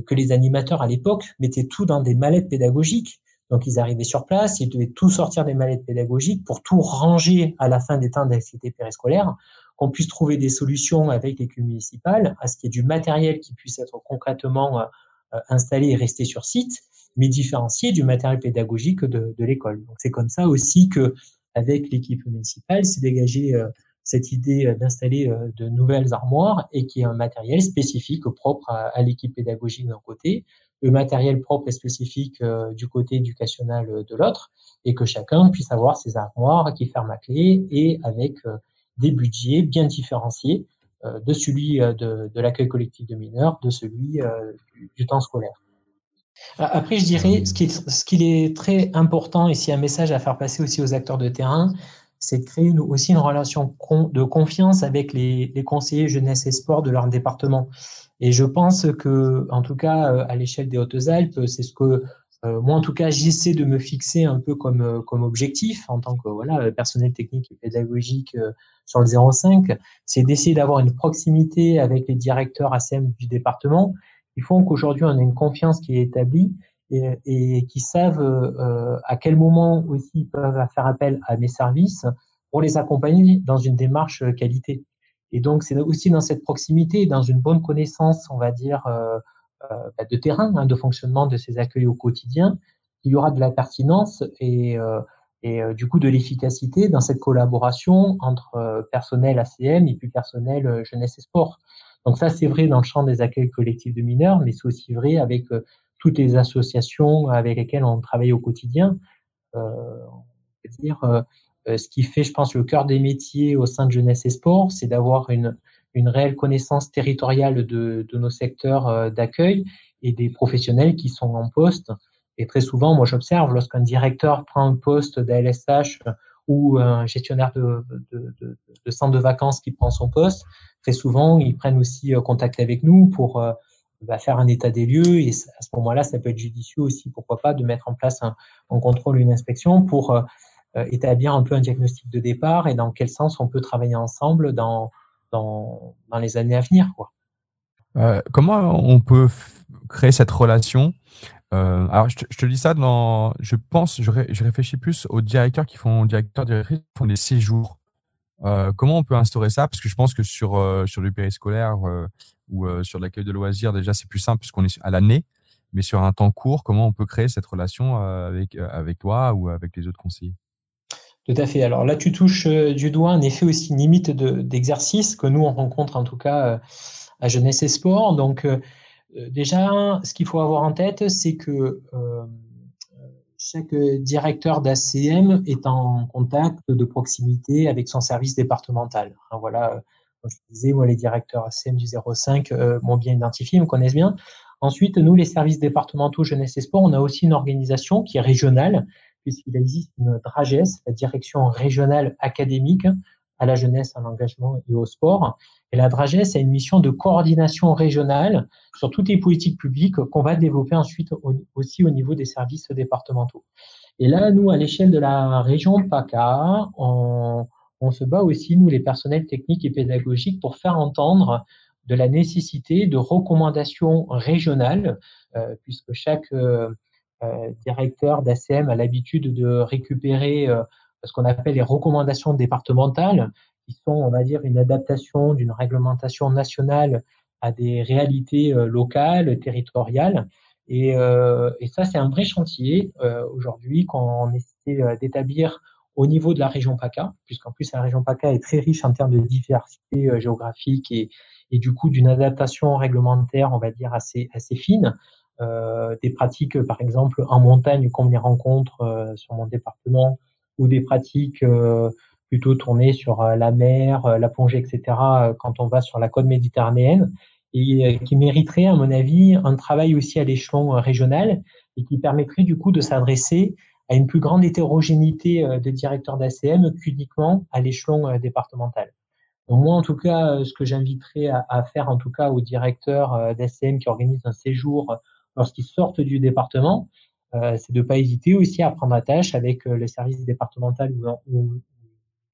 que les animateurs à l'époque mettaient tout dans des mallettes pédagogiques donc ils arrivaient sur place, ils devaient tout sortir des mallettes pédagogiques pour tout ranger à la fin des temps d'activité périscolaire, qu'on puisse trouver des solutions avec l'équipe municipale, à ce qu'il y ait du matériel qui puisse être concrètement euh, installé et resté sur site, mais différencié du matériel pédagogique de, l'école. Donc c'est comme ça aussi que avec l'équipe municipale, c'est dégagé euh, cette idée d'installer euh, de nouvelles armoires et qui est un matériel spécifique propre à l'équipe pédagogique d'un côté, le matériel propre et spécifique euh, du côté éducationnel euh, de l'autre, et que chacun puisse avoir ses armoires qui ferment à clé et avec euh, des budgets bien différenciés de celui de, de l'accueil collectif de mineurs, de celui du, temps scolaire. Après, je dirais, ce qui est, ce qui est très important, et c'est un message à faire passer aussi aux acteurs de terrain, c'est de créer aussi une relation de confiance avec les, conseillers jeunesse et sport de leur département. Et je pense que, en tout cas, euh, à l'échelle des Hautes-Alpes, c'est ce que euh, moi, en tout cas, j'essaie de me fixer un peu comme, euh, comme objectif en tant que voilà, personnel technique et pédagogique sur le 05, c'est d'essayer d'avoir une proximité avec les directeurs ACM du département. Il faut qu'aujourd'hui, on ait une confiance qui est établie et, et qui savent euh, à quel moment aussi ils peuvent faire appel à mes services pour les accompagner dans une démarche qualité. Et donc, c'est aussi dans cette proximité, dans une bonne connaissance, on va dire, euh, euh, bah, de terrain, hein, de fonctionnement de ces accueils au quotidien, qu'il y aura de la pertinence et, euh, et euh, du coup de l'efficacité dans cette collaboration entre euh, personnel ACM et puis personnel euh, jeunesse et sport. Donc ça, c'est vrai dans le champ des accueils collectifs de mineurs, mais c'est aussi vrai avec toutes les associations avec lesquelles on travaille au quotidien. Euh, dire euh, ce qui fait, je pense, le cœur des métiers au sein de Jeunesse et Sport, c'est d'avoir une, une réelle connaissance territoriale de, de nos secteurs euh, d'accueil et des professionnels qui sont en poste. Et très souvent, moi, j'observe lorsqu'un directeur prend un poste d'ALSH ou un gestionnaire de, de, de, de, centre de vacances qui prend son poste, très souvent, ils prennent aussi euh, contact avec nous pour bah, faire un état des lieux. Et à ce moment-là, ça peut être judicieux aussi, pourquoi pas, de mettre en place un, un contrôle, une inspection pour euh, établir un peu un diagnostic de départ et dans quel sens on peut travailler ensemble dans, dans, dans les années à venir. Quoi. Euh, comment on peut créer cette relation? Euh, alors, je te, dis ça dans. Je pense, je, je, réfléchis plus aux directeurs qui font, directeurs, font des séjours. Euh, comment on peut instaurer ça? Parce que je pense que sur, euh, sur le périscolaire ou sur l'accueil de loisirs, déjà, c'est plus simple puisqu'on est à l'année. Mais sur un temps court, comment on peut créer cette relation avec, avec toi ou avec les autres conseillers? Tout à fait. Alors là, tu touches euh, du doigt un effet aussi limite d'exercice que nous, on rencontre en tout cas euh, à Jeunesse et Sport. Donc, euh, déjà, ce qu'il faut avoir en tête, c'est que chaque directeur d'ACM est en contact de proximité avec son service départemental. voilà, comme je disais, moi, les directeurs ACM du 05 m'ont bien identifié, me connaissent bien. Ensuite, nous, les services départementaux jeunesse et sport, on a aussi une organisation qui est régionale, puisqu'il existe une DRAGES, la direction régionale académique à la jeunesse, à l'engagement et au sport. Et la DRAGES a une mission de coordination régionale sur toutes les politiques publiques qu'on va développer ensuite aussi au niveau des services départementaux. Et là, nous, à l'échelle de la région PACA, on, on se bat aussi, nous, les personnels techniques et pédagogiques, pour faire entendre de la nécessité de recommandations régionales, euh, puisque chaque euh, euh, directeur d'ACM a l'habitude de récupérer ce qu'on appelle les recommandations départementales, qui sont, on va dire, une adaptation d'une réglementation nationale à des réalités locales, territoriales. Et, et ça, c'est un vrai chantier aujourd'hui qu'on essaie d'établir au niveau de la région PACA, puisqu'en plus la région PACA est très riche en termes de diversité géographique et, et du coup d'une adaptation réglementaire, on va dire, assez, assez fine. Euh, des pratiques, par exemple, en montagne, comme les rencontres euh, sur mon département, ou des pratiques euh, plutôt tournées sur euh, la mer, euh, la plongée, etc., quand on va sur la côte méditerranéenne, et qui mériterait, à mon avis, un travail aussi à l'échelon régional, et qui permettrait du coup de s'adresser à une plus grande hétérogénéité de directeurs d'ACM qu'uniquement à l'échelon départemental. Moi, en tout cas, euh, ce que j'inviterais à, faire, en tout cas, aux directeurs euh, d'ACM qui organisent un séjour euh, lorsqu'ils sortent du département, c'est de ne pas hésiter aussi à prendre attache avec le service départemental où,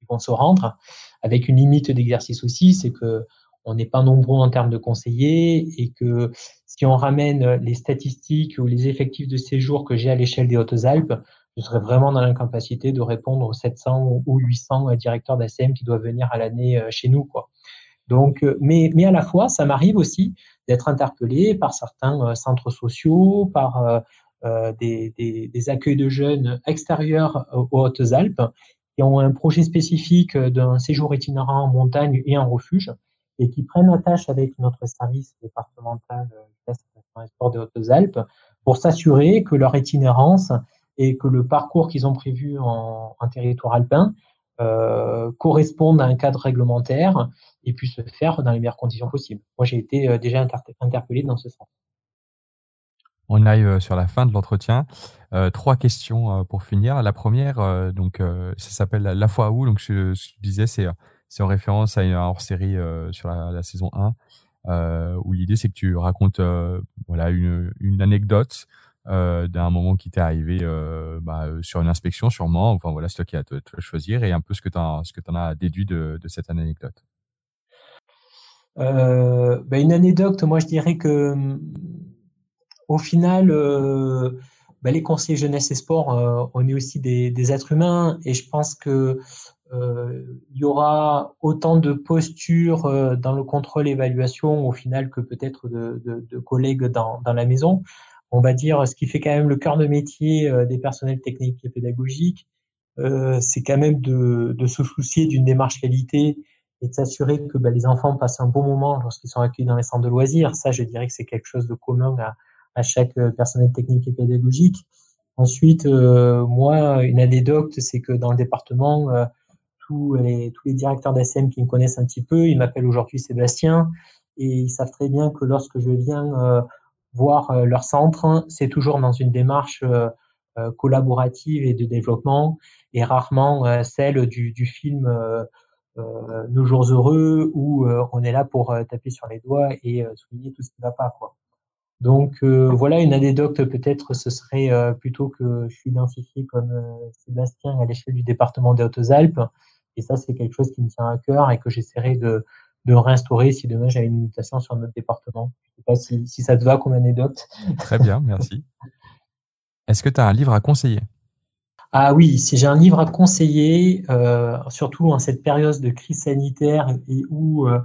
ils vont se rendre, avec une limite d'exercice aussi, c'est que on n'est pas nombreux en termes de conseillers et que si on ramène les statistiques ou les effectifs de séjour que j'ai à l'échelle des Hautes-Alpes, je serais vraiment dans l'incapacité de répondre aux 700 ou 800 euh, directeurs d'ACM qui doivent venir à l'année euh, chez nous. Quoi. Donc, euh, mais, mais à la fois, ça m'arrive aussi d'être interpellé par certains centres sociaux, par des, des, des, accueils de jeunes extérieurs aux Hautes-Alpes qui ont un projet spécifique d'un séjour itinérant en montagne et en refuge et qui prennent la tâche avec notre service départemental des Hautes-Alpes pour s'assurer que leur itinérance et que le parcours qu'ils ont prévu en, territoire alpin euh, corresponde à un cadre réglementaire et puisse se faire dans les meilleures conditions possibles. Moi, j'ai été euh, déjà interpellé dans ce sens. On arrive euh, sur la fin de l'entretien. Trois questions pour finir. La première, donc, ça s'appelle La fois où. Donc, je, je disais, c'est en référence à une hors-série sur la, saison 1, où l'idée c'est que tu racontes voilà une anecdote euh, d'un moment qui t'est arrivé euh, bah, euh, sur une inspection sûrement. Enfin voilà, c'est toi qui as te, te choisir et un peu ce que tu en as déduit de, de cette anecdote. Bah une anecdote, moi je dirais que au final, bah, les conseillers jeunesse et sport, on est aussi des, des, êtres humains et je pense que il y aura autant de postures dans le contrôle évaluation au final que peut-être de, de, de, collègues dans, dans la maison on va dire, ce qui fait quand même le cœur de métier euh, des personnels techniques et pédagogiques, euh, c'est quand même de, se soucier d'une démarche qualité et de s'assurer que bah, les enfants passent un bon moment lorsqu'ils sont accueillis dans les centres de loisirs. Ça, je dirais que c'est quelque chose de commun à, chaque euh, personnel technique et pédagogique. Ensuite, moi, une anecdote, c'est que dans le département, tous, les, tous les directeurs d'ASM qui me connaissent un petit peu, ils m'appellent aujourd'hui Sébastien et ils savent très bien que lorsque je viens voir euh, leur centre, c'est toujours dans une démarche euh, euh, collaborative et de développement et rarement celle du, du film Nos jours heureux où on est là pour taper sur les doigts et souligner tout ce qui ne va pas. Quoi. Donc voilà une anecdote peut-être ce serait plutôt que je suis identifié comme Sébastien à l'échelle du département des Hautes-Alpes et ça c'est quelque chose qui me tient à cœur et que j'essaierai de, de réinstaurer si demain j'avais une mutation sur notre département. Je sais pas si, si ça te va comme anecdote. Très bien, merci. Est-ce que tu as un livre à conseiller? Ah oui, si j'ai un livre à conseiller, euh, surtout en cette période de crise sanitaire et où euh,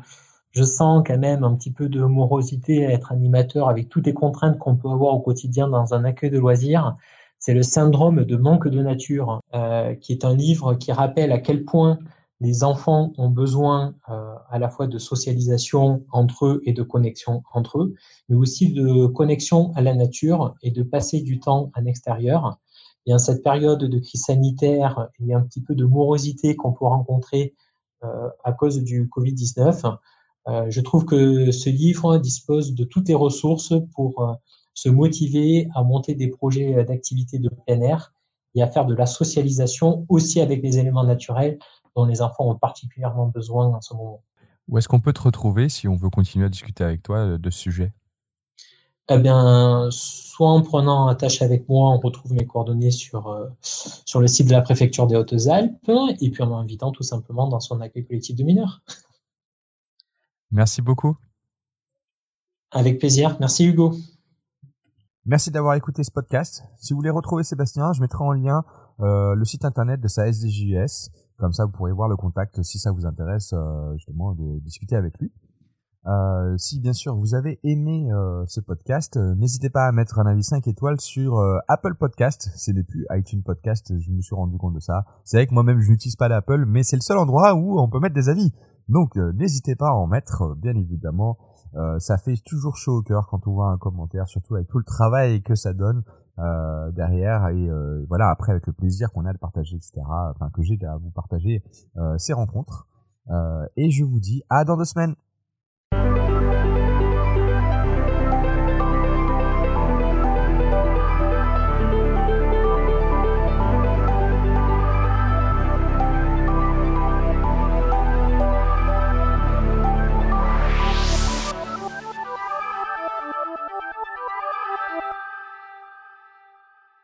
je sens quand même un petit peu de morosité à être animateur avec toutes les contraintes qu'on peut avoir au quotidien dans un accueil de loisirs, c'est le syndrome de manque de nature, euh, qui est un livre qui rappelle à quel point les enfants ont besoin euh, à la fois de socialisation entre eux et de connexion entre eux, mais aussi de connexion à la nature et de passer du temps en extérieur. Et en cette période de crise sanitaire et un petit peu de morosité qu'on peut rencontrer euh, à cause du Covid-19, euh, je trouve que ce livre dispose de toutes les ressources pour se motiver à monter des projets d'activité de plein air et à faire de la socialisation aussi avec des éléments naturels dont les enfants ont particulièrement besoin en ce moment. Où est-ce qu'on peut te retrouver si on veut continuer à discuter avec toi euh, de ce sujet? Eh bien, soit en prenant attache avec moi, on retrouve mes coordonnées sur, euh, sur le site de la préfecture des Hautes-Alpes, et puis en m'invitant tout simplement dans son accueil collectif de mineurs. Merci beaucoup. Avec plaisir. Merci Hugo. Merci d'avoir écouté ce podcast. Si vous voulez retrouver Sébastien, je mettrai en lien euh, le site internet de sa SDJS. Comme ça, vous pourrez voir le contact si ça vous intéresse euh, justement de discuter avec lui. Euh, si bien sûr vous avez aimé euh, ce podcast, n'hésitez pas à mettre un avis 5 étoiles sur Apple Podcast. C'est n'est plus iTunes Podcast, je me suis rendu compte de ça. C'est vrai que moi-même je n'utilise pas l'Apple, mais c'est le seul endroit où on peut mettre des avis. Donc n'hésitez pas à en mettre, bien évidemment. ça fait toujours chaud au cœur quand on voit un commentaire, surtout avec tout le travail que ça donne derrière. Et voilà, après avec le plaisir qu'on a de partager, etc. Enfin que j'ai à vous partager ces rencontres. et je vous dis à dans deux semaines.